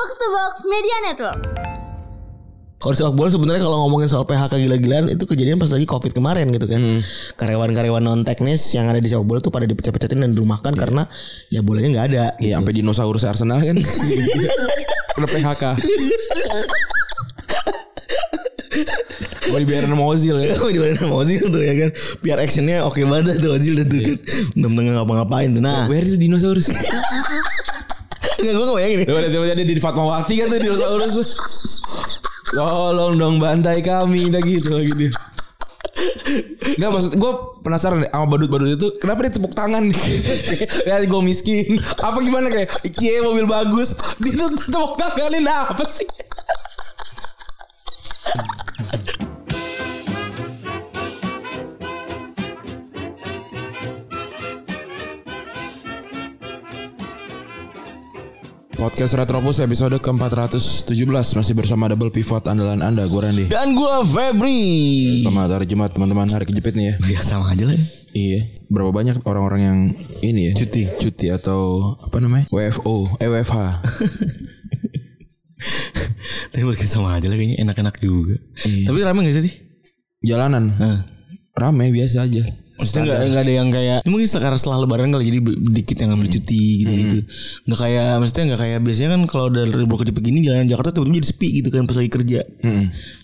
Box to Box Media Network. Kalau sepak bola sebenarnya kalau ngomongin soal PHK gila-gilaan itu kejadian pas lagi Covid kemarin gitu kan. Karyawan-karyawan non teknis yang ada di sepak bola tuh pada dipecat-pecatin dan dirumahkan karena ya bolanya nggak ada. Iya, sampai dinosaurus Arsenal kan. Kena PHK. Mau dibayarin sama Ozil ya. Oh di mana Ozil tuh ya kan Biar actionnya oke banget tuh Ozil tuh kan Bener-bener ngapa-ngapain tuh Nah Bayar itu dinosaurus. Enggak gue gak bayangin nih Lu ada coba di Fatmawati kan tuh dinosaurus. Tolong dong bantai kami dah gitu lagi dia. Enggak maksud gue penasaran deh sama badut-badut itu kenapa dia tepuk tangan ya gue miskin. Apa gimana kayak cie mobil bagus. Dia tuh tepuk tanganin apa sih Podcast Retropus episode ke-417 Masih bersama Double Pivot andalan Anda Gue Randy. Dan gue Febri. Selamat hari Jumat teman-teman. Hari kejepit nih ya. Ya sama aja lah. Ya. Iya. Berapa banyak orang-orang yang Ini ya? Cuti. Cuti atau Apa namanya? WFO Eh WFH Tapi makin sama aja lah kayaknya. Enak-enak juga. Tapi rame gak sih? Jalanan. Rame biasa aja Maksudnya gak, nggak ada yang kayak Mungkin sekarang setelah lebaran kali Jadi dikit yang ngambil cuti gitu-gitu. Gak kayak Maksudnya gak kayak Biasanya kan kalau dari libur kejepit gini Jalanan Jakarta tiba-tiba jadi sepi gitu kan Pas lagi kerja.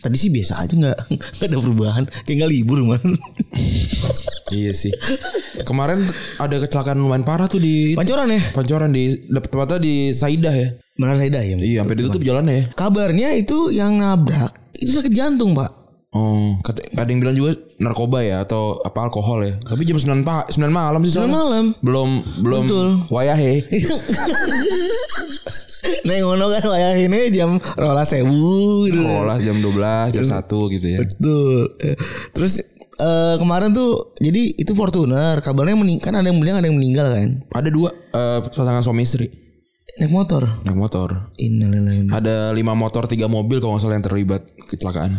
Tadi sih biasa aja gak, gak ada perubahan. Kayak gak libur man. Iya sih. Kemarin ada kecelakaan lumayan parah tuh di Pancoran ya? Pancoran di Tepatnya di Saidah ya. Benar saya dah ya Iya sampai ditutup jalannya ya. Kabarnya itu yang nabrak Itu sakit jantung pak Oh, kata, ada yang bilang juga narkoba ya atau apa alkohol ya. Tapi jam 9 pa, 9 malam sih. 9 soalnya. malam. Belum belum Betul. wayahe. Neng ngono kan kayak ini jam rola sewu gitu. Sekolah jam 12, jam 1 gitu ya. Betul. Eh, Terus eh, kemarin tuh jadi itu Fortuner kabarnya mening kan ada yang bilang ada yang meninggal kan Ada dua eh, pasangan suami istri naik motor. naik motor. Innalillahi. Ada lima motor, tiga mobil kalau nggak salah yang terlibat kecelakaan.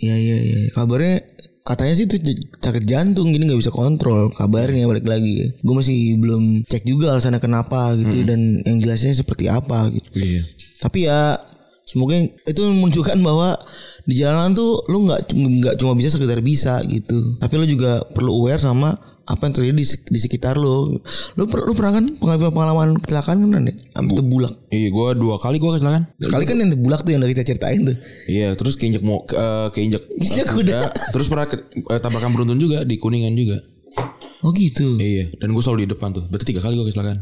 Iya iya iya. Kabarnya katanya sih itu sakit jantung gini nggak bisa kontrol kabarnya balik lagi. Gue masih belum cek juga alasannya kenapa gitu dan yang jelasnya seperti apa gitu. Iya. Tapi ya semoga itu menunjukkan bahwa di jalanan tuh lu nggak nggak cuma bisa sekedar bisa gitu, tapi lu juga perlu aware sama apa yang terjadi di, di sekitar lu. Lu, per- lu pernah kan pengalaman pengalaman kecelakaan kan ya? Sampai tebulak. Iya, gue dua kali gue kecelakaan. Kali kan yang tebulak tuh yang udah kita ceritain tuh. Iya, terus keinjek mau eh, keinjek Keinjek eh, kuda. Terus pernah ke, eh, tabrakan beruntun juga di kuningan juga. Oh gitu. Iya, dan gue selalu di depan tuh. Berarti tiga kali gue kecelakaan.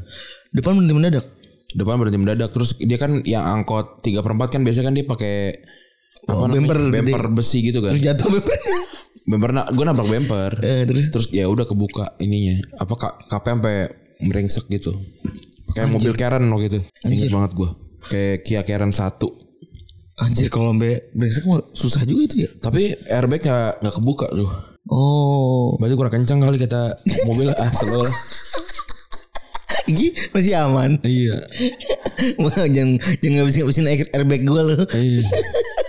Depan berhenti mendadak. depan berhenti mendadak terus dia kan yang angkot tiga perempat kan biasanya kan dia pakai apa Oh, namanya? bumper gede. bumper besi gitu kan Terus jatuh bemper. bumper na gue nabrak bumper. Eh, terus? Terus ya udah kebuka ininya. Apa kak kape sampai merengsek gitu. Kayak mobil Karen waktu itu. Inget banget gue kayak Kia Karen satu. Anjir kalau sampai brengsek mah susah juga itu ya. tapi airbag gak, nggak kebuka tuh. Oh. berarti kurang kencang kali kata mobil ah lah Ih, masih aman. iya. Jangan jangan ngabisin ngabisin air- airbag gue loh. Iya.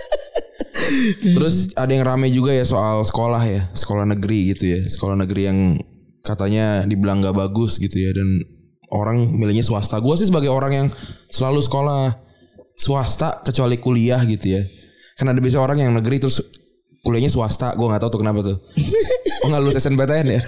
Terus ada yang rame juga ya soal sekolah ya, sekolah negeri gitu ya, sekolah negeri yang katanya dibilang gak bagus gitu ya dan orang milihnya swasta. Gue sih sebagai orang yang selalu sekolah swasta kecuali kuliah gitu ya. Kan ada biasa orang yang negeri terus kuliahnya swasta, gue nggak tahu tuh kenapa tuh. Oh nggak lulus SNPTN ya?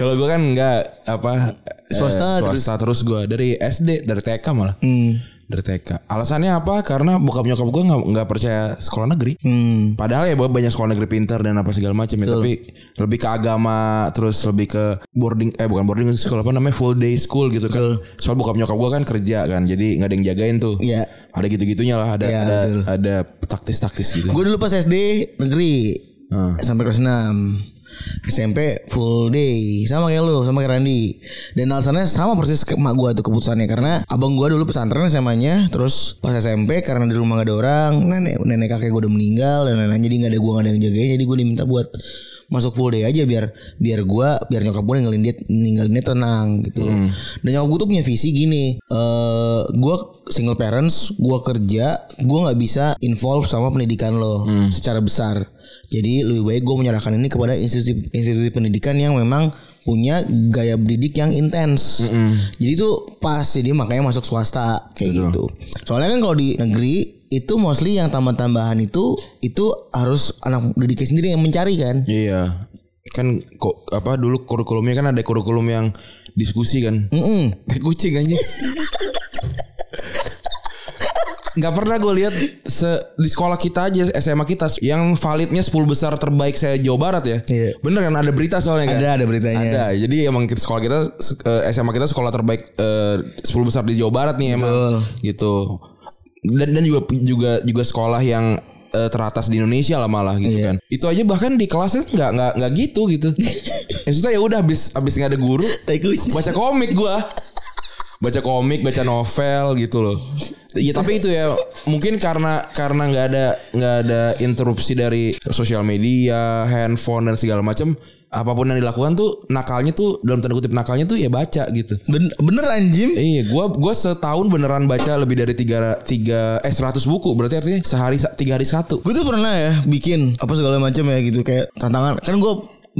Kalau gue kan nggak apa eh, Swasta swasta terus, gue dari SD dari TK malah Hmm. dari TK. Alasannya apa? Karena bokap nyokap gue nggak nggak percaya sekolah negeri. Hmm. Padahal ya banyak sekolah negeri pintar dan apa segala macam ya. Tapi lebih ke agama, terus lebih ke boarding eh bukan boarding school apa namanya full day school gitu kan. Soal bokap nyokap gue kan kerja kan, jadi nggak ada yang jagain tuh. Iya. Ada gitu-gitunya lah, ada Iya, ada betul. ada taktis-taktis gitu. Gue dulu pas SD negeri Ah. sampai kelas 6 SMP full day. Sama kayak lu sama kayak Randy. Dan alasannya sama persis ke emak gue tuh keputusannya. Karena abang gue dulu pesantren SMA-nya terus pas SMP karena di rumah gak ada orang nenek nenek kakek gue udah meninggal dan lain-lain. Jadi nggak ada gue nggak ada yang jagain. Jadi gue diminta buat masuk full day aja biar biar gue biar nyokap gue ninggalin dia ninggalin dia tenang gitu. Dan nyokap gue tuh punya visi gini eh gue single parents gue kerja gue nggak bisa involve sama pendidikan lo secara besar jadi lebih baik gue menyerahkan ini kepada institusi institusi pendidikan yang memang punya gaya pendidik yang intens. Jadi tuh pas jadi makanya masuk swasta kayak gitu. Soalnya kan kalau di negeri itu mostly yang tambahan-tambahan itu itu harus anak didiknya sendiri yang mencari kan. Iya. Kan kok apa dulu kurikulumnya kan ada kurikulum yang diskusi kan. Mm-mm. Kayak kucing aja. Nggak pernah gue lihat se- di sekolah kita aja SMA kita yang validnya 10 besar terbaik saya Jawa Barat ya. Iya. Bener kan ada berita soalnya kan? Ada, ada beritanya. Ada. Jadi emang kita sekolah kita eh, SMA kita sekolah terbaik eh, 10 besar di Jawa Barat nih emang. Betul. Gitu. Dan dan juga juga juga sekolah yang eh, teratas di Indonesia lah malah gitu Iya. kan. Itu aja bahkan di kelasnya nggak nggak nggak gitu gitu. Maksudnya ya udah habis habis nggak ada guru baca komik gua baca komik baca novel gitu loh Iya tapi itu ya mungkin karena karena nggak ada nggak ada interupsi dari sosial media handphone dan segala macam apa pun yang dilakukan tuh nakalnya tuh dalam tanda kutip nakalnya tuh ya baca gitu Ben- bener anjim. Iya, gua gua setahun beneran baca lebih dari tiga tiga eh 100 buku. Berarti artinya sehari tiga hari satu. Gue tuh pernah ya bikin apa segala macam ya gitu kayak tantangan. Kan gue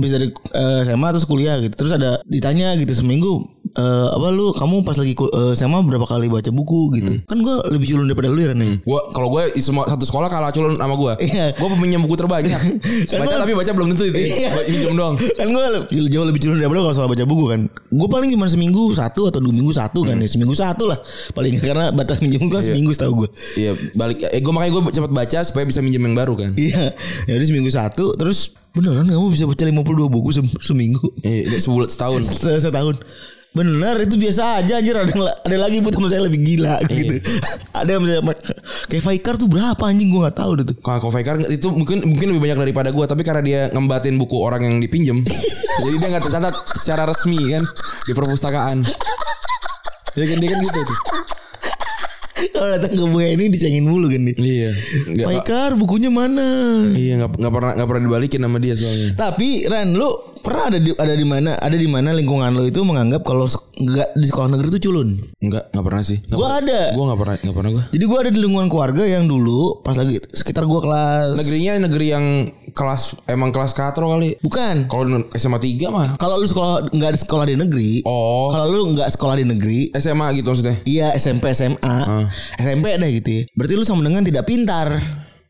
bisa dari eh, SMA terus kuliah gitu. Terus ada ditanya gitu seminggu eh, apa lu kamu pas lagi ku- eh, SMA berapa kali baca buku gitu. Kan gue lebih culun daripada lu ya Ran, ya. Gua kalau gue semua satu sekolah kalah culun sama gua. Iya. Gua peminjam buku terbanyak. Kan baca gua- tapi baca belum tentu itu. Iya. ya. Pinjam doang. kan gue jauh lebih culun daripada lu kalau soal baca buku kan gue paling cuma seminggu satu atau dua minggu satu kan ya seminggu satu lah paling karena batas minjem buku kan seminggu setahu gue Iya, balik eh gue makanya gue cepat baca supaya bisa minjem yang baru kan. iya jadi seminggu satu terus beneran kamu bisa baca 52 buku se- seminggu Iya, sebulan setahun. Se- setahun Bener itu biasa aja anjir ada, ada lagi buat sama saya lebih gila gitu. ada yang misalnya kayak Faikar tuh berapa anjing gue nggak tahu deh tuh. Kalau Kofaikar itu mungkin mungkin lebih banyak daripada gue, tapi karena dia ngembatin buku orang yang dipinjem, jadi dia nggak tercatat secara resmi kan di perpustakaan. Dia kan dia kan gitu tuh. Kalau datang ke gue ini dicengin mulu kan dia. Iya. Nggak- Faikar bukunya mana? Iya nggak nggak pernah nggak pernah dibalikin sama dia soalnya. Tapi Ran lu pernah ada di ada di mana ada di mana lingkungan lu itu menganggap kalau nggak di sekolah negeri itu culun. Enggak nggak pernah sih. Nggak Gua pernah. ada. Gua nggak pernah nggak pernah gua. Jadi gue ada di lingkungan keluarga yang dulu pas lagi sekitar gue kelas Negerinya negeri yang kelas emang kelas katro kali. bukan. Kalau SMA 3 mah. Kalau lu sekolah nggak sekolah di negeri, Oh. kalau lu nggak sekolah di negeri, SMA gitu maksudnya. iya SMP SMA, SMP ada gitu ya. Berarti lu sama dengan tidak pintar.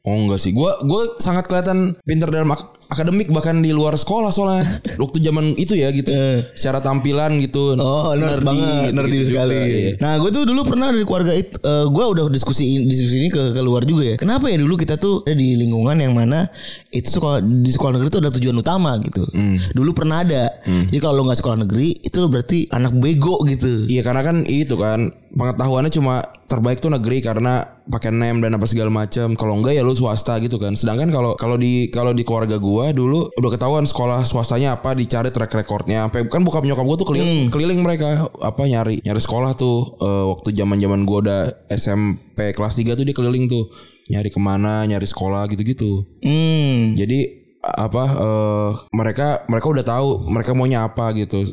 Oh enggak sih. Gua gua sangat kelihatan pintar dalam ak- akademik bahkan di luar sekolah soalnya. Waktu zaman itu ya gitu. Secara tampilan gitu. Oh, nerd, banget, nerdy gitu-gitu sekali. juga, iya. Nah, gue tuh dulu pernah dari keluarga itu, gue udah diskusi diskusi ini ke keluar juga ya. Kenapa ya dulu kita tuh ada di lingkungan yang mana itu sekolah di sekolah negeri itu ada tujuan utama gitu. Hmm. Dulu pernah ada. Jadi kalau lo nggak sekolah negeri itu lo berarti anak bego gitu. Iya karena kan itu kan pengetahuannya cuma terbaik tuh negeri karena pakai nem dan apa segala macam. Kalau enggak ya lu swasta gitu kan. Sedangkan kalau kalau di kalau di keluarga gua dulu udah ketahuan sekolah swastanya apa dicari track recordnya. Sampai kan bokap nyokap gua tuh keliling keliling mereka apa nyari nyari sekolah tuh Eh, waktu zaman-zaman gua udah SMP kelas 3 tuh dia keliling tuh nyari ke mana nyari sekolah gitu-gitu. Hmm. Jadi apa eh, mereka mereka udah tahu mereka maunya apa gitu.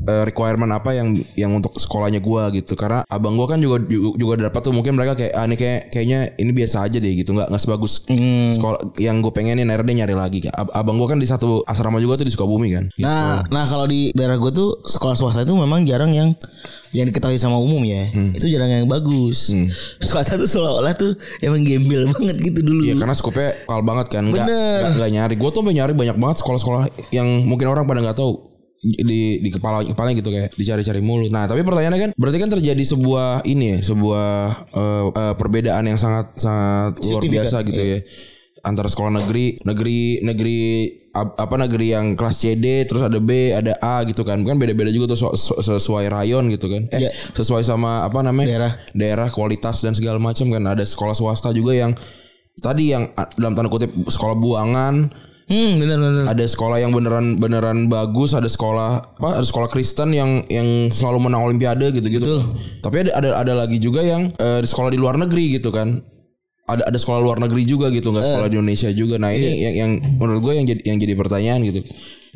Eh, requirement apa yang yang untuk sekolahnya gua gitu karena abang gua kan juga juga, dapat tuh mungkin mereka kayak ah ini kayak kayaknya ini biasa aja deh gitu nggak nggak sebagus sekolah yang gue pengenin akhirnya dia nyari lagi Ab- abang gua kan di satu asrama juga tuh di Sukabumi kan Gitu. Nah, nah kalau di daerah gue tuh sekolah swasta itu memang jarang yang yang diketahui sama umum ya. Hmm. Itu jarang yang bagus. Swasta tuh seolah-olah tuh emang gembel banget gitu dulu. Iya karena skopnya kal banget kan nggak nggak- nggak nyari gue tuh sampai nyari banyak banget sekolah-sekolah yang mungkin orang pada nggak tahu di di kepala kepalanya gitu kayak dicari-cari mulu. Nah tapi pertanyaannya kan berarti kan terjadi sebuah ini ya sebuah eh, eh, perbedaan yang sangat sangat luar biasa gitu ya antara sekolah negeri negeri negeri ap- apa negeri yang kelas CD terus ada B ada A gitu kan kan beda-beda juga tuh sesuai rayon gitu kan eh Iya. sesuai sama apa namanya Daerah. daerah kualitas dan segala macam kan ada sekolah swasta juga yang tadi yang dalam tanda kutip sekolah buangan Hmm, benar benar. ada sekolah yang beneran beneran bagus ada sekolah apa ada sekolah Kristen yang yang selalu menang olimpiade gitu gitu tapi ada ada ada lagi juga yang eh, di sekolah di luar negeri gitu kan. Ada ada sekolah luar negeri juga gitu nggak sekolah di Indonesia juga. Nah ini yang yang menurut gue yang jadi yang jadi pertanyaan gitu.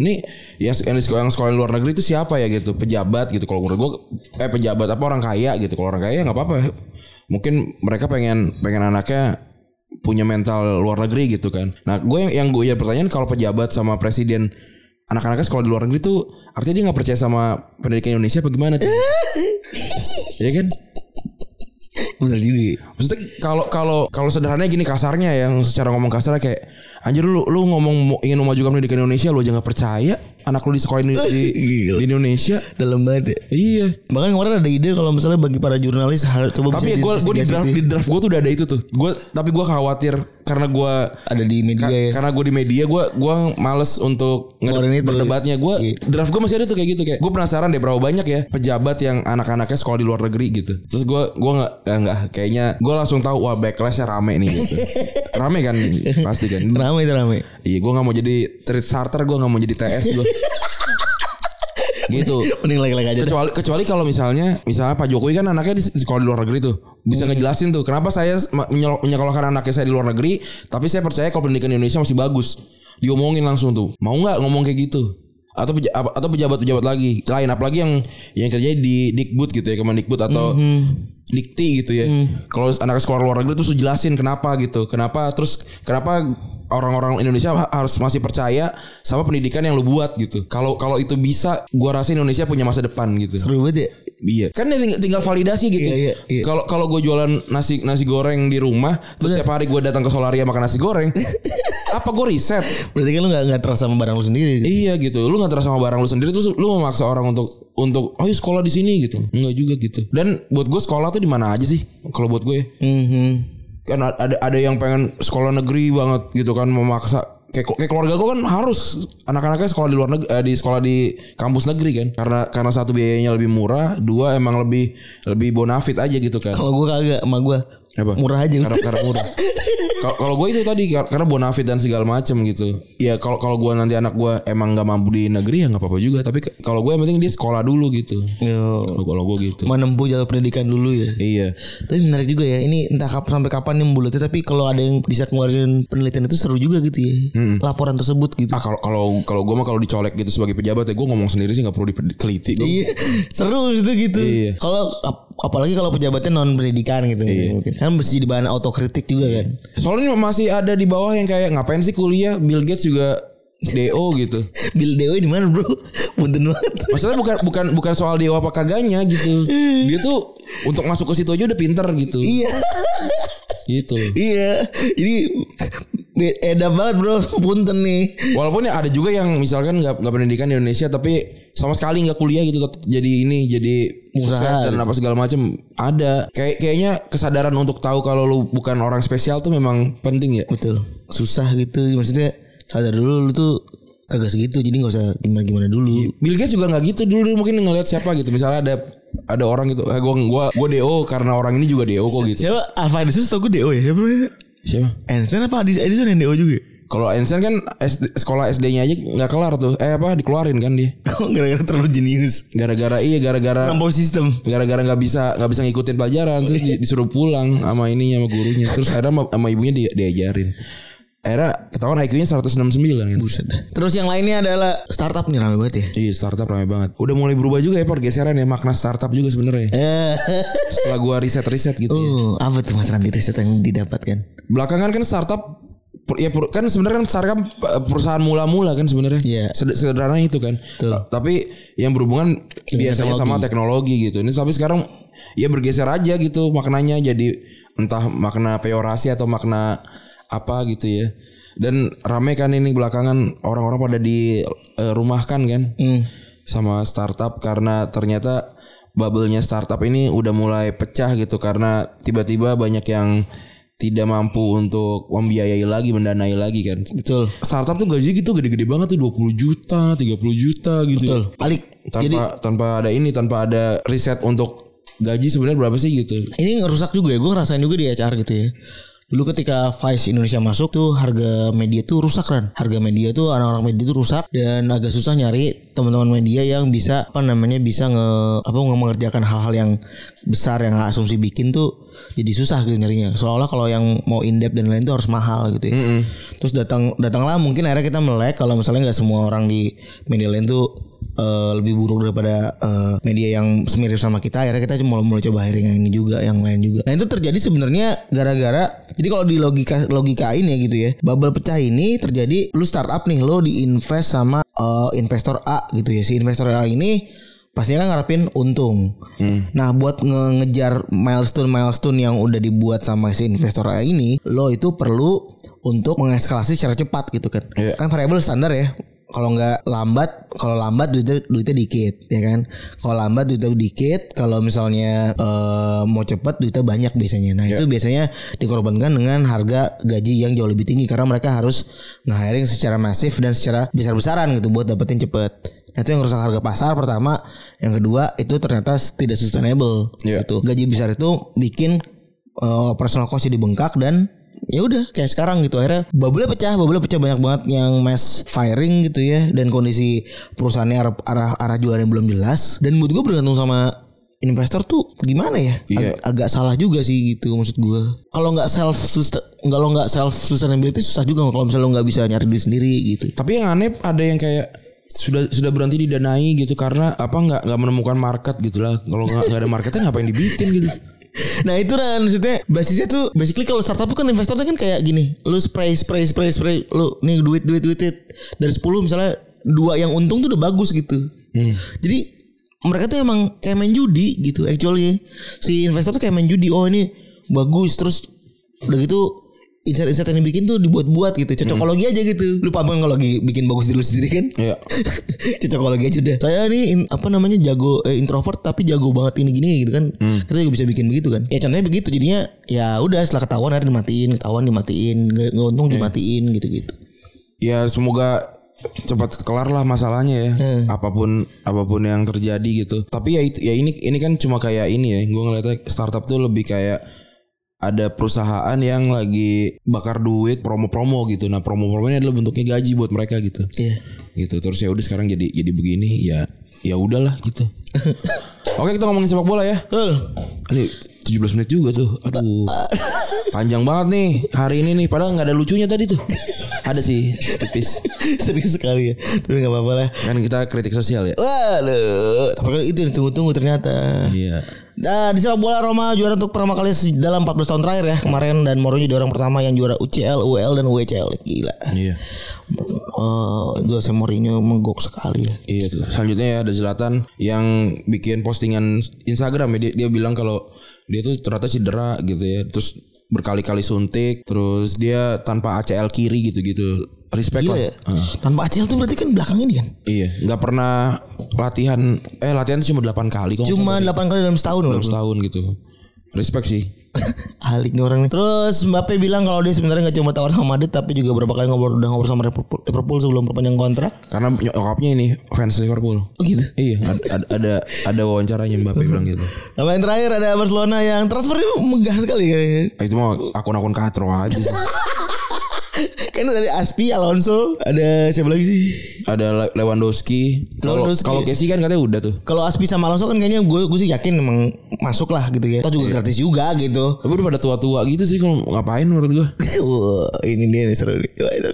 Ini yang yang, sekolah, yang sekolah di luar negeri itu siapa ya gitu? Pejabat gitu. Kalau menurut gue eh pejabat apa orang kaya gitu. Kalau orang kaya nggak apa-apa. Mungkin mereka pengen pengen anaknya punya mental luar negeri gitu kan. Nah, gue yang yang gue ya pertanyaan kalau pejabat sama presiden anak-anaknya sekolah di luar negeri tuh artinya dia nggak percaya sama pendidikan Indonesia apa gimana tuh? Iya kan? Bener juga. Maksudnya kalau kalau kalau sederhananya gini kasarnya yang secara ngomong kasarnya kayak anjir lu lu ngomong ingin memajukan pendidikan Indonesia lu aja nggak percaya anak lu di sekolah di, di, Gila. di Indonesia. Dalam banget ya. Iya. Bahkan kemarin ada ide kalau misalnya bagi para jurnalis harus coba Tapi gue gue di draft di draft gue tuh udah ada itu tuh. Gue tapi gue khawatir karena gue ada di media ya. karena gue di media gue gue males untuk itu. berdebatnya gue Iya. draft gue masih ada tuh kayak gitu kayak gue penasaran deh berapa banyak ya pejabat yang anak-anaknya sekolah di luar negeri gitu terus gue gue nggak nggak nggak kayaknya gue langsung tahu wah backlashnya rame nih gitu. Rame kan? Pasti kan? Rame itu rame. iya gue nggak mau jadi treat starter gue nggak mau jadi TS gue gitu. Mending lagi-lagi aja. dah. kecuali kecuali kalau misalnya misalnya Pak Jokowi kan anaknya di sekolah di luar negeri tuh. Bisa ngejelasin tuh kenapa saya menyekolahkan anaknya saya di luar negeri tapi saya percaya kalau pendidikan di Indonesia masih bagus. Diomongin langsung tuh. Mau nggak ngomong kayak gitu atau peja- apa- atau pejabat-pejabat lagi lain. Apalagi yang yang kerja di Dikbud gitu ya Kemendikbud atau Dikti gitu ya. Kalau anak sekolah luar negeri terus jelasin kenapa gitu. Kenapa terus kenapa orang-orang Indonesia ha- harus masih percaya sama pendidikan yang lu buat gitu kalau kalau itu bisa gua rasa Indonesia punya masa depan gitu Seru banget ya. Iya, kan tinggal, tinggal validasi gitu. Iya, iya, iya. Kalau kalau gue jualan nasi nasi goreng di rumah, terus setiap hari gue datang ke Solaria makan nasi goreng, apa gue riset? Berarti kan lu gak, gak terasa sama barang lu sendiri. Iya gitu, lu nggak terasa sama barang lu sendiri, terus lu memaksa orang untuk untuk, ayo sekolah di sini gitu, enggak juga gitu. Dan buat gue sekolah tuh di mana aja sih? Kalau buat gue, Mhm. Kan ada ada yang pengen sekolah negeri banget gitu kan memaksa. Kayak kayak keluarga gue kan harus anak-anaknya sekolah di luar negeri di sekolah di kampus negeri kan. Karena karena satu biayanya lebih murah dua emang lebih lebih bonafit aja gitu kan. Kalau gue kagak sama gue Apa? murah aja. karena, karena murah Kalau- gue itu tadi kar- karena bonafit dan segala macam gitu ya kalau kalau gue nanti anak gue emang nggak mampu di negeri ya nggak apa-apa juga tapi kalau gue yang penting dia sekolah dulu gitu kalau gue gitu Menempuh jalur pendidikan dulu ya. iya Tapi menarik juga ya. Ini entah kap- sampai kapan nih bulatnya tapi kalau ada yang bisa keluarin penelitian itu seru juga gitu ya. Laporan tersebut gitu. ah kalau kalau kalau gue mah kalau dicolek gitu sebagai pejabat ya gue ngomong sendiri sih nggak perlu diteliti Iya, seru itu gitu. Iya. Kalau ap- apalagi kalau pejabatnya non pendidikan gitu mungkin. Kan mesti jadi bahan autokritik juga kan. Soalnya masih ada di bawah yang kayak ngapain sih kuliah Bill Gates juga DO gitu. Bill Dewi di mana, Bro? Punten banget. Maksudnya bukan bukan bukan soal DO apa kagaknya gitu. Dia tuh untuk masuk ke situ aja udah pinter gitu. iya. Gitu loh. Iya. Jadi edah banget, Bro. Punten nih. Walaupun ya ada juga yang misalkan nggak nggak pendidikan di Indonesia tapi sama sekali nggak kuliah gitu tetap jadi ini jadi Usaha. dan apa segala macam ada kayak kayaknya kesadaran untuk tahu kalau lu bukan orang spesial tuh memang penting ya Betul. Susah gitu. Maksudnya sadar dulu lu tuh kagak segitu jadi nggak usah gimana gimana dulu. Bill Gates juga nggak gitu dulu dia mungkin ngelihat siapa gitu misalnya ada ada orang gitu eh, gua gua gua DO karena orang ini juga DO kok gitu Siapa Alpha Edison tau gue DO ya siapa siapa Einstein apa Edison Edison yang DO juga? Kalau Einstein kan SD sekolah SD-nya aja nggak kelar tuh eh apa dikeluarin kan dia Oh, gara-gara terlalu jenius. gara-gara iya gara-gara Nampau sistem. gara-gara nggak bisa nggak bisa ngikutin pelajaran terus di- disuruh pulang sama ininya sama gurunya terus akhirnya sama, sama ibunya dia diajarin akhirnya ketahuan IQ-nya 169 kan Buset. Terus yang lainnya adalah startup nih rame banget ya. Iya startup ramai banget. Udah mulai berubah juga ya pergeseran ya makna startup juga sebenarnya. Eh. Setelah gua riset-riset gitu. ya. Oh, apa tuh Mas Randi riset yang didapatkan? Belakangan kan startup ya kan sebenarnya kan startup eh, perusahaan mula-mula kan sebenarnya. Iya. Sed- Sederhana itu kan. Betul. Tapi yang berhubungan biasanya sama teknologi gitu. Ini tapi sekarang ya bergeser aja gitu maknanya jadi entah makna peorasi atau makna apa gitu ya. Dan rame kan ini belakangan orang-orang pada di eh, rumahkan kan Hmm. sama startup karena ternyata bubble-nya startup ini udah mulai pecah gitu karena tiba-tiba banyak yang tidak mampu untuk membiayai lagi, mendanai lagi kan. Betul. Startup tuh gaji gitu gede-gede banget tuh 20 juta, 30 juta gitu. Betul. Alik. Tanpa Jadi tanpa ada ini, tanpa ada riset untuk gaji sebenarnya berapa sih gitu. ini ngerusak juga ya. Gue ngerasain juga di HR gitu ya. Dulu ketika Vice Indonesia masuk tuh harga media tuh rusak kan. Harga media tuh orang-orang media tuh rusak dan agak susah nyari teman-teman media yang bisa apa namanya bisa nge apa nge- mengerjakan hal-hal yang besar yang asumsi bikin tuh jadi susah gitu nyarinya. Seolah-olah kalau yang mau in depth dan lain tuh harus mahal gitu ya. Terus datang datanglah mungkin akhirnya kita melek kalau misalnya nggak semua orang di media lain tuh eh, lebih buruk daripada eh, media yang semirip sama kita akhirnya kita mulai mulai coba hiring yang ini juga yang lain juga nah itu terjadi sebenarnya gara-gara jadi kalau di logika logikain ya gitu ya bubble pecah ini terjadi lu startup nih lo diinvest sama eh, investor A gitu ya si investor A ini pastinya kan ngarepin untung. Nah, buat nge- ngejar milestone-milestone yang udah dibuat sama si investor A ini, lo itu perlu untuk mengeskalasi secara cepat gitu kan. Iya. Kan variabel standar ya. Kalau nggak lambat, kalau lambat duitnya duitnya dikit, ya kan. Kalau lambat duitnya dikit, kalau misalnya eh, mau cepat duitnya banyak biasanya. Nah, itu biasanya dikorbankan dengan harga gaji yang jauh lebih tinggi karena mereka harus nge-hiring secara masif dan secara besar-besaran gitu buat dapetin cepet. Nah, Itu yang rusak harga pasar pertama, yang kedua itu ternyata tidak sustainable Iya. gitu. Gaji besar itu bikin eh, operational cost jadi bengkak dan ya udah kayak sekarang gitu akhirnya bubble pecah, bubble pecah banyak banget yang mass firing gitu ya dan kondisi perusahaannya arah arah, arah jualannya belum jelas dan menurut gue bergantung sama investor tuh gimana ya Iya. Ag- agak salah juga sih gitu maksud gue kalau nggak self kalau nggak self sustainability susah juga kalau misalnya lo nggak bisa nyari duit sendiri gitu Tapi yang aneh ada yang kayak sudah sudah berhenti didanai gitu karena apa nggak nggak menemukan market gitu lah. Kalau nggak nggak ada marketnya ngapain dibikin gitu. Nah itu kan maksudnya basisnya tuh basically kalau startup kan investornya kan kayak gini, lu spray spray spray spray, lu nih duit duit duit duit. dari 10 misalnya dua yang untung tuh udah bagus gitu. Jadi mereka tuh emang kayak main judi gitu actually. Si investor tuh kayak main judi. Oh ini bagus terus udah gitu insight-insight yang dibikin tuh dibuat-buat gitu. Cocokologi aja gitu. Lu paham kan kalau lagi bikin bagus diri lu sendiri kan? Iya. cocokologi aja udah. Saya nih in- apa namanya jago eh, introvert tapi jago banget ini gini gitu kan. Kita juga bisa bikin begitu kan. Ya contohnya begitu. Jadinya ya udah setelah ketahuan akhirnya dimatiin ketahuan dimatiin nggak untung dimatiin gitu gitu Ya semoga cepat kelar lah masalahnya ya. Apa pun apa pun yang terjadi gitu. Tapi ya itu ya ini ini kan cuma kayak ini ya. Gue ngeliatnya startup tuh lebih kayak ada perusahaan yang lagi bakar duit promo-promo gitu. Nah, promo-promonya adalah bentuknya gaji buat mereka gitu. Iya. Gitu. Terus ya udah sekarang jadi jadi begini ya ya udahlah gitu. Oke, kita ngomongin sepak bola ya. Ini 17 menit juga tuh. Aduh. Panjang banget nih hari ini nih. Padahal nggak ada lucunya tadi tuh. Ada sih tipis. serius sekali ya tapi nggak apa-apa lah Kan kita kritik sosial ya. Waduh, tapi kan itu yang ditunggu-tunggu ternyata. Iya. Nah, di sepak bola Roma juara untuk pertama kali dalam 14 tahun terakhir ya kemarin dan Mourinho jadi orang pertama yang juara UCL, UEL dan UECL. Gila. Iya. Eh, Jose Mourinho menggok sekali ya. Iya. Selanjutnya ya ada Zlatan yang bikin postingan Instagram ya dia, dia bilang kalau dia tuh ternyata cedera gitu ya. Terus berkali-kali suntik, terus dia tanpa ACL kiri gitu-gitu. Respect Gila lah. ya. Tanpa ACL tuh berarti kan belakang ini kan. Iya, nggak pernah latihan eh latihan cuma 8 kali kok. Cuma 8 kali dalam setahun dalam setahun gitu. Respect sih. Alik nih orang nih. Terus Mbappe bilang kalau dia sebenarnya nggak cuma tawar sama Madrid tapi juga berapa kali ngobrol udah ngobrol sama Liverpool, Liverpool sebelum perpanjang kontrak. Karena nyokapnya ini fans Liverpool. Oh gitu. Iya, ada ada ada, wawancaranya Mbappe bilang gitu. Nama yang terakhir ada Barcelona yang transfernya megah sekali kayaknya. Ah, Itu mah akun-akun katro aja sih. Kan dari Aspi, Alonso, ada siapa lagi sih? Ada Le- Lewandowski. Kalau Lewandowski. kalau Casey kan katanya udah tuh. Kalau Aspi sama Alonso kan kayaknya gue gue sih yakin emang masuk lah gitu ya. Atau juga gratis juga gitu. Tapi udah pada tua-tua gitu sih kalau ngapain menurut. Wah, ini dia nih seru nih.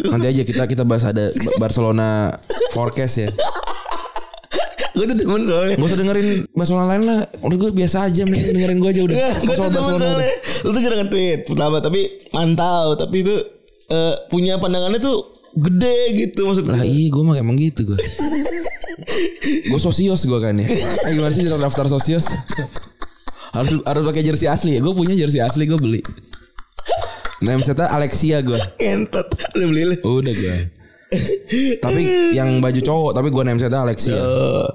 Nanti aja kita kita bahas ada Ba- Barcelona forecast ya. Gue tuh temen soalnya. Gak usah dengerin Barcelona lain lah. Menurut gue biasa aja mending dengerin gue aja udah. Gue tuh temen soalnya. Lu tuh jarang nge-tweet pertama tapi mantau tapi itu eh, punya pandangannya tuh gede gitu maksudnya. Lah iya gue mah emang gitu gue. gue sosios gue kan ya. Eh, gimana sih daftar sosios? harus harus pakai jersey asli ya. Gue punya jersey asli gue beli. Namesetnya Alexia gue. Ngentot. Udah beli lu. Udah gue. tapi yang baju cowok tapi gue namesetnya Alexia.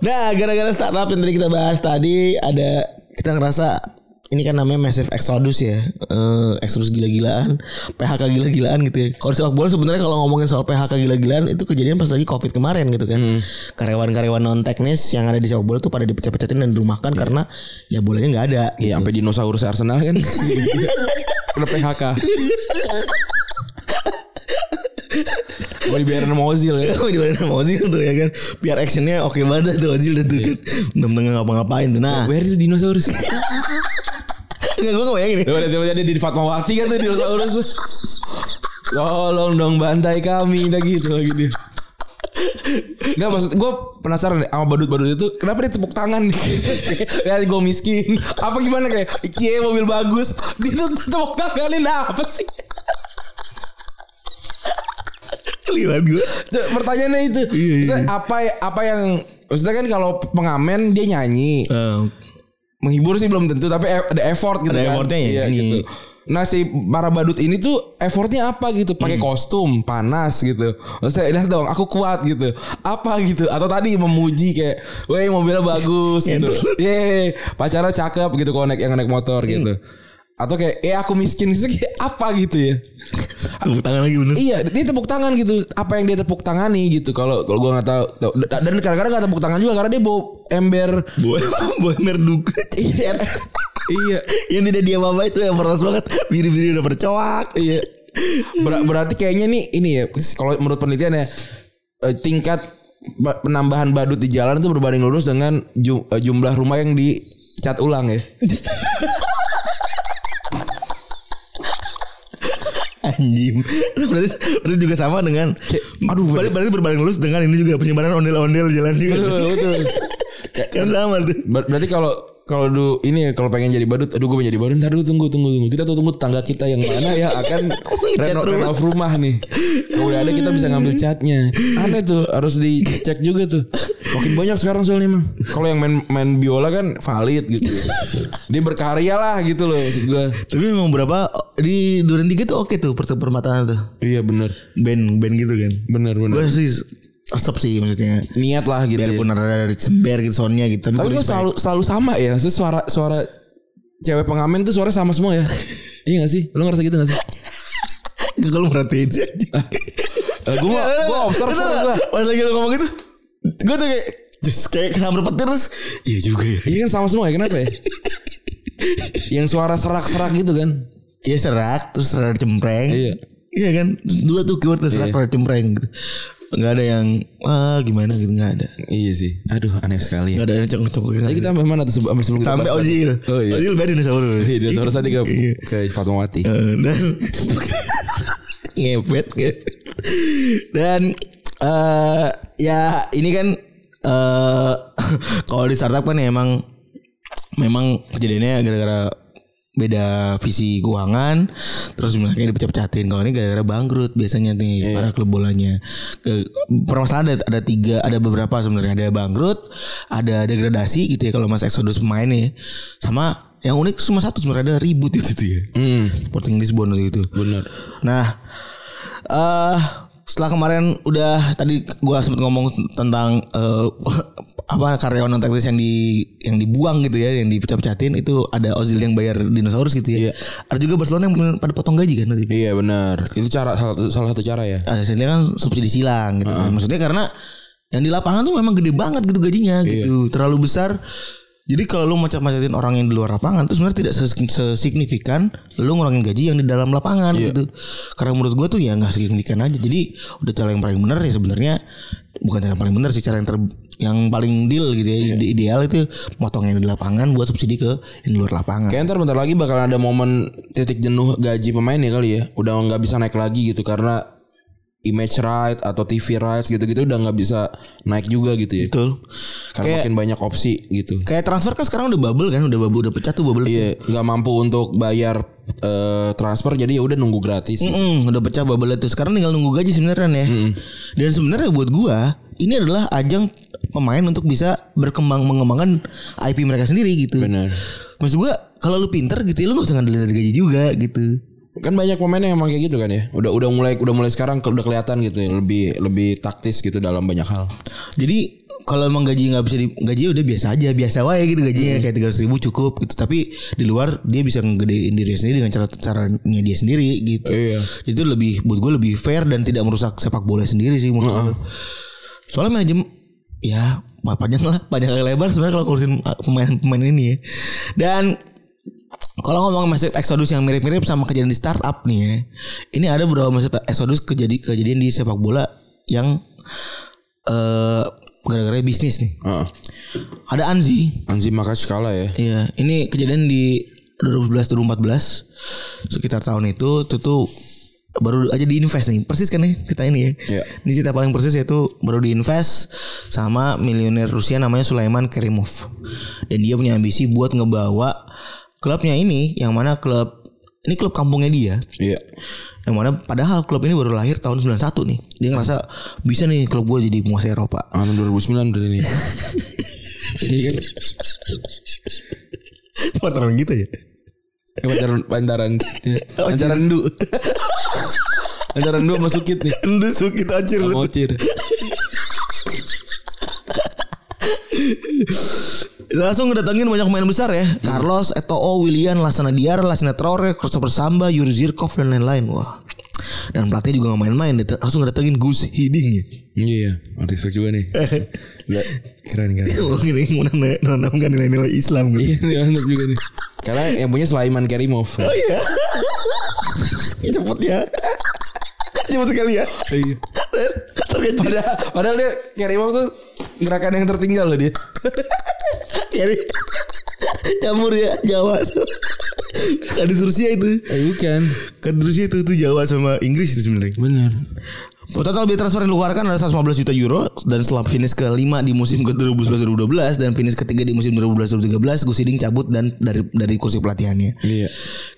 Nah, gara-gara startup yang tadi kita bahas tadi ada kita ngerasa ini kan namanya massive exodus ya, eh exodus gila-gilaan, PHK gila-gilaan gitu ya. Kalau sepak bola sebenarnya kalau ngomongin soal PHK gila-gilaan itu kejadian pas lagi covid kemarin gitu kan. Karyawan-karyawan non teknis yang ada di sepak bola tuh pada dipecat-pecatin dan dirumahkan karena ya bolanya nggak ada. Iya sampai dinosaurus Arsenal kan. Udah PHK. Mau dibayarin sama Ozil ya. Oh di sama Ozil tuh ya kan Biar actionnya oke banget tuh Ozil tuh kan Bener-bener ngapa-ngapain tuh Nah Where is dinosaurus? Enggak gue gak bayangin Udah jadi di Fatmawati kan tuh dinosaurus tuh. Tolong dong bantai kami tak gitu lagi dia. Enggak maksud gue penasaran deh sama badut-badut itu kenapa dia tepuk tangan nih? Ya gue miskin. Apa gimana kayak cie mobil bagus. Dia tuh tepuk tanganin apa sih? Keliwat gue. Pertanyaannya itu. Maksudnya apa apa yang maksudnya kan kalau pengamen dia nyanyi menghibur sih belum tentu tapi e- ada effort gitu Ada kan. effortnya ya, Iya, nyanyi. gitu. Nah si para badut ini tuh effortnya apa gitu pakai Hmm. kostum panas gitu maksudnya lihat dong aku kuat gitu apa gitu atau tadi memuji kayak weh mobilnya bagus gitu ye pacarnya cakep gitu naik yang naik motor Hmm. Atau kayak eh aku miskin gitu kayak apa gitu ya Tepuk tangan lagi bener. Iya, dia tepuk tangan gitu. Apa yang dia tepuk tangani gitu. Kalau kalau gua nggak tahu. Da- Dan kadang-kadang nggak tepuk tangan juga karena dia bawa ember. Boy, boy merduk. Iya. iya. Yang tidak dia apa itu yang peras banget. Biri-biri udah bercoak. Iya. Ber- berarti kayaknya nih ini ya. Kalau menurut penelitian ya eh, tingkat ba- penambahan badut di jalan itu berbanding lurus dengan eh, jumlah rumah yang dicat ulang ya. Anjing. Berarti, berarti juga sama dengan aduh, berarti, berarti berbanding lurus dengan ini juga penyebaran ondel-ondel jalan juga. Betul, betul. kan sama tuh. Ber- Berarti kalau kalau du ini kalau pengen jadi badut, aduh gue jadi badut, ntar dulu tunggu tunggu tunggu. Kita tuh tunggu tetangga kita yang mana yang akan reno, rumah. renov rumah nih. Kalau udah ada kita bisa ngambil catnya. Aneh tuh, harus dicek juga tuh. Makin banyak sekarang soalnya emang. Kalau yang main main biola kan valid gitu. Dia berkarya lah gitu loh maksud gue. Tapi memang berapa di Duren 3 tuh oke tuh per- permataan tuh. Iya bener, Band band gitu kan. bener bener. Gue sih resep sih maksudnya. Niat lah gitu. ya. Biarpun ada sember gitu soundnya gitu. Tapi respect. selalu selalu sama ya? Maksudnya suara suara cewek pengamen tuh suara sama semua ya? iya gak sih? Lo ngerasa gitu gak sih? Gak kalau merhatiin sih. Gue gue observer gue. Pas lagi lo ngomong gitu, gue tuh kayak just kayak kesambar petir terus. Iya juga ya. Iya kan sama semua ya kenapa ya? Yang suara serak-serak gitu kan? Iya serak, terus serak cempreng. Iya. Iya kan, dua tuh keyword tuh serak, serak cempreng gitu. Gak ada yang wah gimana gitu nggak ada. Iya sih. Aduh aneh sekali ya. Gak ada yang cengkok-cengkok. Tadi kita sampai mana tuh sebelum sebelum kita sampai Ozil. Oh iya. Ozil beda dinosaurus. Iya, dinosaurus tadi ke Iya. ke Fatmawati. Eh, dan ngepet dan eh ya ini kan eh kalau di startup kan ya emang memang kejadiannya gara-gara beda visi keuangan terus kayak dipecah-pecahin. Kalau ini gara-gara bangkrut biasanya nih para klub bolanya. Ke permasalahan ada ada tiga ada beberapa sebenarnya. Ada bangkrut ada degradasi gitu ya kalau mas Exodus pemain nih sama yang unik cuma satu sebenarnya ada ribut itu tuh ya. Hmm, Sporting Lisbon itu. benar. Nah, eh setelah kemarin udah tadi gua sempat ngomong tentang eh, apa karyawan non teknis yang di yang dibuang gitu ya, yang dipecah-pecahin itu ada Ozil yang bayar dinosaurus gitu ya. Iya. Ada juga Barcelona yang pada potong gaji kan nanti. Iya benar. Itu cara salah satu, salah satu cara ya. Aslinya kan subsidi silang gitu. kan. Maksudnya karena yang di lapangan tuh memang gede banget gitu gajinya gitu. Terlalu besar. Jadi kalau lu macet-macetin orang yang di luar lapangan tuh sebenarnya tidak ses- sesignifikan lu ngurangin gaji yang di dalam lapangan gitu. Karena menurut gua tuh ya nggak signifikan aja. Jadi udah cara yang paling benar ya sebenarnya bukan cara yang paling benar sih cara yang ter yang paling deal gitu ya. Ide- Ideal itu motong yang di lapangan buat subsidi ke yang di luar lapangan. Kayak ntar bentar lagi bakal ada momen titik jenuh gaji pemain ya kali ya. Udah nggak bisa naik lagi gitu karena image right atau TV rights gitu-gitu udah nggak bisa naik juga gitu ya. Betul. Karena Kayak- makin banyak opsi gitu. Kayak transfer kan sekarang udah bubble kan, udah bubble udah pecah tuh bubble. Iya, nggak mampu untuk bayar eh, transfer jadi ya udah nunggu gratis. Mm, udah pecah bubble itu. Sekarang tinggal nunggu gaji sebenarnya ya. Dan sebenarnya buat gua ini adalah ajang pemain untuk bisa berkembang mengembangkan IP mereka sendiri gitu. Benar. Maksud gua kalau lu pinter gitu ya lu gak usah ngandelin dari gaji juga gitu. Kan banyak pemain yang emang kayak gitu kan ya. Udah udah mulai udah mulai sekarang udah kelihatan gitu ya, lebih lebih taktis gitu dalam banyak hal. Jadi kalau emang gaji nggak bisa di, gaji udah biasa aja biasa wae gitu gajinya kayak tiga ribu cukup gitu tapi di luar dia bisa ngegedein diri sendiri dengan cara caranya dia sendiri gitu Iya. itu lebih buat gue lebih fair dan tidak merusak sepak bola sendiri sih menurut gue soalnya manajemen ya panjang lah panjang lebar sebenarnya kalau ngurusin uh, pemain-pemain ini ya dan kalau ngomong masih Exodus yang mirip-mirip sama kejadian di startup nih ya. Ini ada beberapa masih Exodus kejadi kejadian di sepak bola yang eh gara-gara bisnis nih. Heeh. Ada Anzi. Anzi Makash kalah ya. Iya, ini kejadian di 2011 2014 sekitar tahun itu itu tuh baru aja diinvest nih persis kan nih kita ini ya Iya. ini cerita paling persis yaitu baru diinvest sama miliuner Rusia namanya Sulaiman Kerimov dan dia punya ambisi buat ngebawa klubnya ini yang mana klub ini klub kampungnya dia Iya. yang mana padahal klub ini baru lahir tahun 91 nih dia ngerasa bisa nih klub gue jadi penguasa Eropa Tahun 2009 berarti ini. Iya kan? Partneran gitu ya Pantaran pantaran pantaran du. pantaran du masukit nih. Itu sukit acir lu. Mocir. Langsung ngedatengin banyak pemain besar ya. Carlos, Eto'o, William, Lasana Diar, Lasana Traore, Christopher Samba, Yuri Zirkov dan lain-lain. Wah. Dan pelatih juga gak main-main. Langsung ngedatengin Gus Hiding ya. Iya, respect juga nih. Keren kan. Oh ini menanam- menanamkan nilai-nilai Islam gitu. Iya, juga nih. Karena yang punya Sulaiman Kerimov. Oh iya. Cepet ya. Cepet sekali ya. Iya. Terkejut. Padahal, padahal dia Kerimov tuh gerakan yang tertinggal loh dia. Jadi campur ya Jawa. Kan di Rusia itu. Eh, bukan. Kan di Rusia itu, itu Jawa sama Inggris itu sebenarnya. Bener. Total biaya transfer yang dikeluarkan adalah 115 juta euro dan setelah finish kelima di musim ke 2011-2012 dan finish ketiga di musim 2012-2013 Gus Hiding cabut dan dari dari kursi pelatihannya. Iya.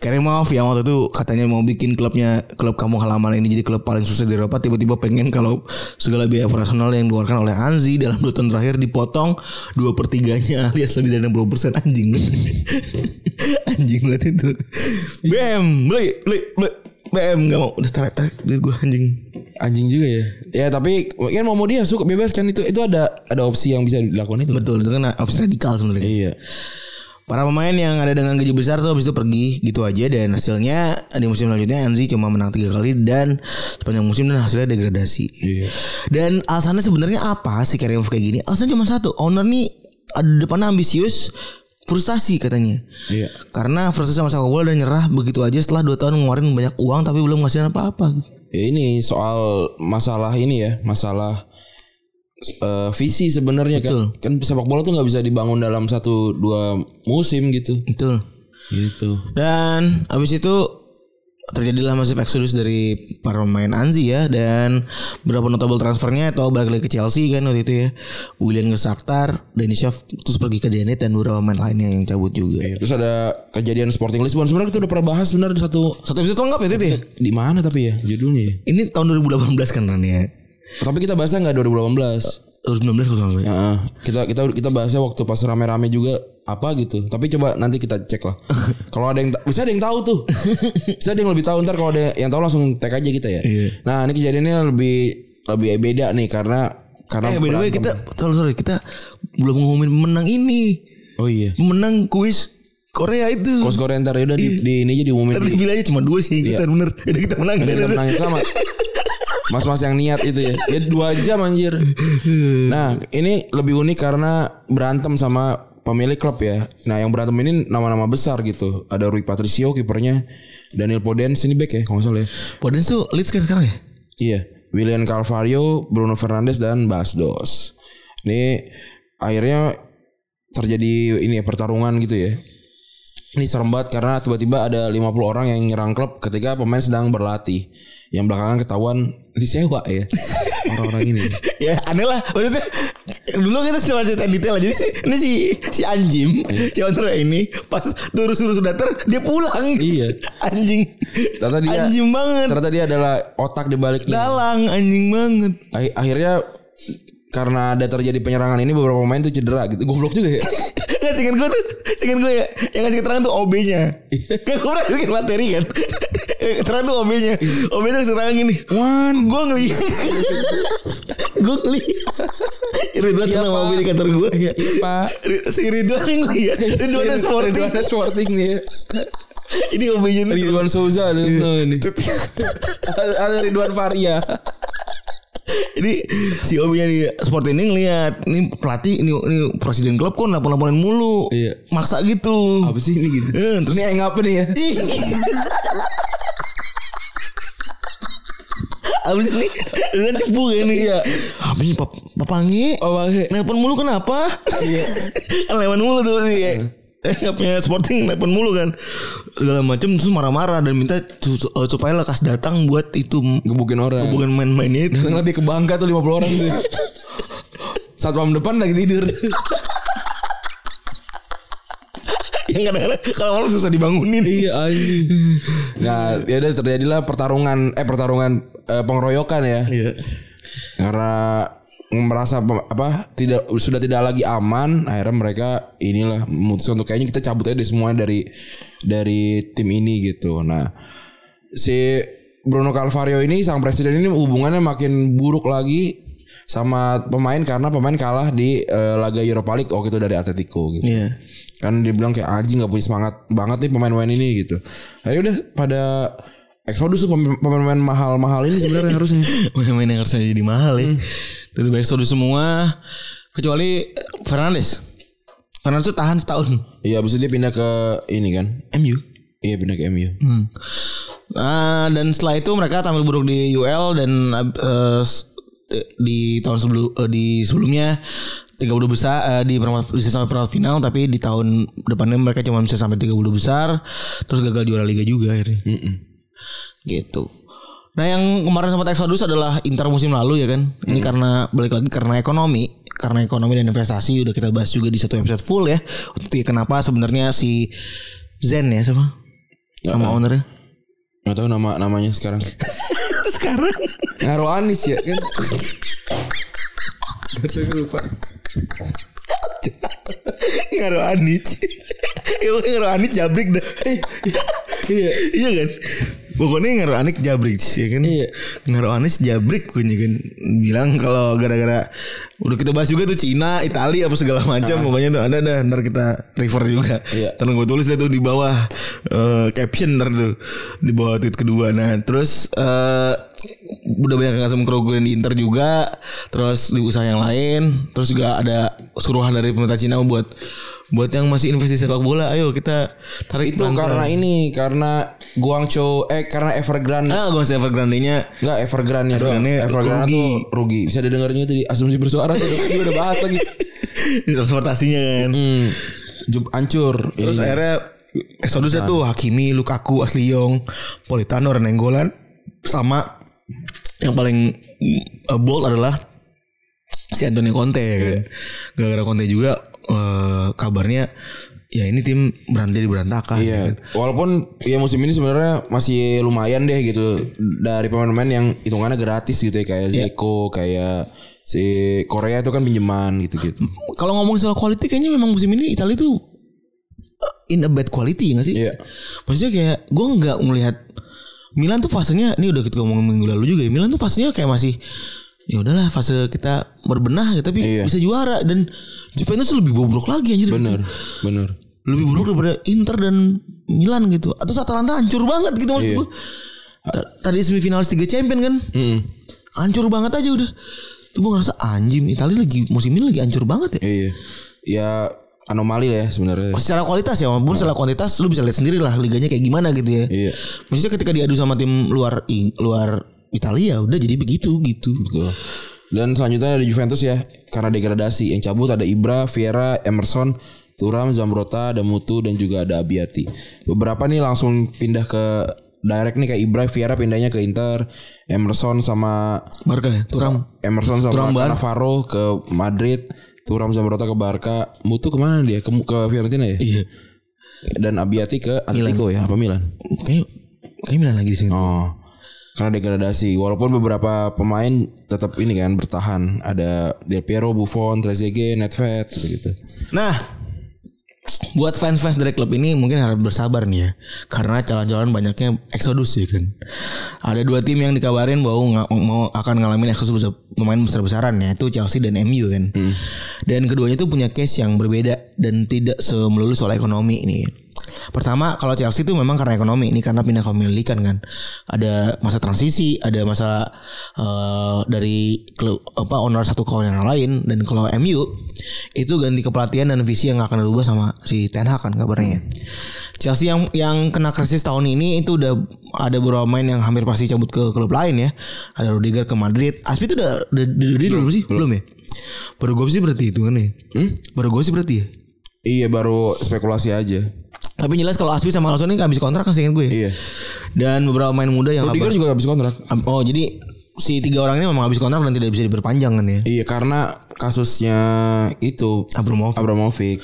Kerimov yang waktu itu katanya mau bikin klubnya klub kampung halaman ini jadi klub paling sukses di Eropa tiba-tiba pengen kalau segala biaya operasional yang dikeluarkan oleh Anzi dalam dua tahun terakhir dipotong dua pertiganya alias lebih dari 60 persen anjing anjing banget itu BM beli beli beli BM gak mau udah tarik tarik duit gue anjing Anjing juga ya. Ya tapi kan mau mau dia suka bebas kan itu itu ada ada opsi yang bisa dilakukan itu. betul itu kan opsi radikal sebenarnya Iya. Para pemain yang ada dengan gaji besar tuh habis itu pergi gitu aja dan hasilnya di musim selanjutnya Anzi cuma menang tiga kali dan sepanjang musim dan hasilnya degradasi. Iya. Dan alasannya sebenarnya apa sih Karimov kayak gini? Alasannya cuma satu, owner nih ada depannya ambisius, frustasi katanya. Iya. Karena frustasi sama sepak bola dan nyerah begitu aja setelah 2 tahun ngeluarin banyak uang tapi belum ngasihin apa-apa. Ya ini soal masalah ini ya, masalah eh, visi sebenarnya kan. Kan sepak bola tuh nggak bisa dibangun dalam satu dua musim gitu. Betul. Gitu. Dan habis itu terjadilah masif exodus dari para pemain Anzi ya dan beberapa notable transfernya atau balik lagi ke Chelsea kan waktu itu ya William ke Shakhtar, Denisov terus pergi ke Zenit dan beberapa pemain lainnya yang cabut juga. Terus ada kejadian Sporting Lisbon. Sebenarnya kita udah pernah bahas benar satu Satu episode lengkap ya itu ya. di mana tapi ya judulnya ya. Ini tahun 2018 kan ya. Tapi kita bahasnya nggak 2018. 2019 kalau salah. Ya, kita kita kita bahasnya waktu pas rame-rame juga apa gitu. Tapi coba nanti kita cek lah. kalau ada yang bisa ada yang tahu tuh. bisa ada yang lebih tahu ntar kalau ada yang tahu langsung tag aja kita ya. Nah, ini kejadiannya lebih lebih beda nih karena karena Eh by the way berantem. kita sorry, sorry kita belum ngumumin pemenang ini. Oh iya. Pemenang kuis Korea itu. Kos Korea ntar ya udah di, di ini aja diumumin. Ntar dipilih aja cuma dua sih kita bener. Udah kita menang. Ada yang menangin selamat. Mas-mas yang niat itu ya. Ya dua jam anjir. Nah, ini lebih unik karena berantem sama pemilik klub ya. Nah, yang berantem ini nama-nama besar gitu. Ada Rui Patricio kipernya, Daniel Podence ini back ya, kalau salah ya. Podens tuh Leeds kan sekarang ya? Iya, William Carvalho, Bruno Fernandes dan Bas Dos. Ini akhirnya terjadi ini ya pertarungan gitu ya. Ini serem banget karena tiba-tiba ada 50 orang yang nyerang klub ketika pemain sedang berlatih. Yang belakangan ketahuan disewa ya. Orang-orang ini. ya aneh lah maksudnya dulu kita cuma cerita detail jadi si, ini si si anjing si owner ini pas turun suruh sudah ter dia pulang Iya. anjing Ternyata dia anjing banget ternyata dia adalah otak di baliknya. dalang anjing banget Akh- Akhirnya karena ada terjadi penyerangan ini beberapa pemain tuh cedera gitu. Goblok juga ya. Nggak singkat gue tuh Singkat gue ya. Yang ngasih keterangan tuh OB-nya Kan gue pernah bikin materi kan. Keterangan tuh OB-nya OB tuh keterangan gini. Wan. Gue ngeliat. Gue Ridwan Iya, tuh nama. OB di kantor gue Iya, Pak. Si Ridwan yang ngeliat. Ridwan Sporting Ridwan Sporting. nih. Ini OB-nya Ridwan Souza. Ada Ridwan Varia. Ini si OB-nya nih Sport ini ngeliat Ini pelatih Ini, ini presiden klub kok Nelpon-nelponin mulu Iya. Maksa gitu Apa sih ini gitu? Eh, Terus Ini yang apa nih ya? Abis ini Dengan cepu ya nih Iya. Abis pap Papangi Bang. Nelpon mulu kenapa Iya Kan lewat mulu tuh sih eh nggak punya Sporting telepon mulu kan segala macam terus marah-marah dan minta eh, supaya lekas datang buat itu Gebukin orang. bukan main-mainnya itu Datang dia ke Bangka tuh 50 orang gitu. Saat malam depan lagi tidur. yang kadang-kadang kalau malam susah dibangunin iya anjing. Nah, ya udah terjadilah pertarungan eh pertarungan eh, pengeroyokan ya. iya Karena merasa apa tidak sudah tidak lagi aman akhirnya mereka inilah memutuskan untuk kayaknya kita cabut aja deh semua dari dari tim ini gitu. Nah si Bruno Calvario ini sang presiden ini hubungannya makin buruk lagi sama pemain karena pemain kalah di eh, laga Europa League waktu itu dari Atletico gitu. Iya. Kan dia bilang kayak anjing nggak punya semangat banget nih pemain-pemain ini gitu. Akhirnya udah pada Exodus tuh pemain- pemain-pemain mahal-mahal ini sebenarnya harusnya. Main-main yang harusnya jadi mahal ya itu baik semua kecuali Fernandes Fernandes tuh tahan setahun Iya, abis itu dia pindah ke ini kan. MU Iya, pindah ke MU. Hmm. Ah, dan setelah itu mereka tampil buruk di UL dan s- di tahun sebelum eh, di sebelumnya 30 besar eh, di perempat bisa sampai perempat final tapi di tahun depannya mereka cuma bisa sampai 30 besar terus gagal juara liga juga akhirnya. Gitu. Nah yang kemarin sempat Exodus adalah Inter musim lalu ya kan. Ini karena balik lagi karena ekonomi, karena ekonomi dan investasi udah kita bahas juga di satu episode full ya. Untuk kenapa sebenarnya si Zen ya sama sama ownernya. Gak tahu nama namanya sekarang. Sekarang Ngaruh Anis ya kan. Gak lupa. ngaruh. Ya pokoknya ngaruh Anic jabrik dah. Iya, iya kan. Pokoknya ngaruh Anik jabrik ya kan. Iya. Ngaruh Anis jabrik pokoknya kan. Bilang kalau gara-gara udah kita bahas juga tuh Cina, Italia apa segala macam pokoknya tuh ada dah ntar kita refer juga. Iya. Ntar gue tulis deh tuh di bawah eh, caption ntar tuh di bawah tweet kedua. Nah terus eh udah banyak ngasih kerugian di Inter juga. Terus di usaha yang lain. Terus juga ada suruhan dari pemerintah Cina buat buat yang masih investasi sepak bola. Ayo kita tarik Itu langkah. karena ini karena Guangzhou eh karena Evergrande Ah, gue Evergrande-nya Enggak Evergrande-nya doang. Evergrande Evergrande rugi. tuh rugi. Bisa didengarnya tadi asumsi bersuara tuh kita udah bahas lagi. di transportasinya kan. Hmm. Jub hancur. Terus Ininya. akhirnya Exodusnya tuh Hakimi, Lukaku, Asli Yong, Politano, Renenggolan sama yang paling uh, bold adalah si Antonio Conte ya kan. Gara-gara Conte juga eh, kabarnya ya ini tim berhenti di berantakan. Iya, walaupun ya musim ini sebenarnya masih lumayan deh gitu dari pemain-pemain yang hitungannya gratis gitu ya kayak Zeko, kayak si Korea itu kan pinjaman gitu-gitu. Kalau ngomong soal quality kayaknya memang musim ini Italia tuh uh, in a bad quality nggak sih? Iya. Maksudnya kayak gue nggak melihat Milan tuh fasenya ini udah kita ngomongin minggu lalu juga ya. Milan tuh fasenya kayak masih ya udahlah fase kita berbenah gitu tapi Iya. bisa juara dan Juventus lebih bobrok lagi anjir. Bener, bener. Lebih bobrok daripada Inter dan Milan gitu. Atau Atalanta hancur banget gitu maksud Iya. gue. Ta- Tadi semifinalis tiga champion kan. Mm-mm. Hancur banget aja udah. Tuh gue ngerasa anjing Italia lagi musim ini lagi hancur banget ya. Iya, ya anomali lah ya sebenarnya. Secara kualitas ya walaupun secara kuantitas lu bisa lihat sendiri lah liganya kayak gimana gitu ya. Iya. Maksudnya ketika diadu sama tim luar luar Italia udah jadi begitu gitu. Betul. Dan selanjutnya ada Juventus ya karena degradasi. Yang cabut ada Ibra, Vieira, Emerson, Turam, Zambrota, ada Mutu dan juga ada Abiati. Beberapa nih langsung pindah ke direct nih kayak Ibra, Vieira pindahnya ke Inter, Emerson sama Barca ya. Turam. Emerson sama Thuram Bar. Navarro ke Madrid, Turam Zambrota ke Barca, Mutu ke mana dia? Ke, ke Fiorentina ya? Iya. Dan Abiati ke Atletico ya? Apa Milan? Kayak kayak Milan lagi di sini. Oh. Karena degradasi. Walaupun beberapa pemain tetap ini kan bertahan. Ada Del Piero, Buffon, Trezeguet, Nedved gitu-gitu. Nah, buat fans-fans dari klub ini mungkin harus bersabar nih ya, karena calon-calon banyaknya eksodus ya kan. Ada dua tim yang dikabarin bahwa mau akan ngalamin eksodus pemain besar-besaran ya, itu Chelsea dan MU kan. Dan keduanya itu punya case yang berbeda dan tidak semelulu soal ekonomi ini. Pertama kalau Chelsea itu memang karena ekonomi ini karena pindah kepemilikan kan. Ada masa transisi, ada masa eh, dari klub apa owner satu ke owner yang lain dan kalau MU itu ganti kepelatihan dan visi yang akan dirubah sama si Ten Hag kan kabarnya. Chelsea yang yang kena krisis tahun ini itu udah ada beberapa pemain yang hampir pasti cabut ke klub lain ya. Ada Rudiger ke Madrid. Aspi itu udah udah udah- udah belum sih? Belum ya? Baru gue sih berarti itu kan ya. Baru gue sih berarti ya. Iya baru spekulasi aja. Tapi jelas kalau Aspi sama Alonso ini habis kontrak kan gue. Iya. Dan beberapa pemain muda yang Rudiger juga habis kontrak. Oh jadi si tiga orang ini memang habis kontrak dan tidak bisa diperpanjang kan ya? Iya karena kasusnya itu Abramovich. Abramovich.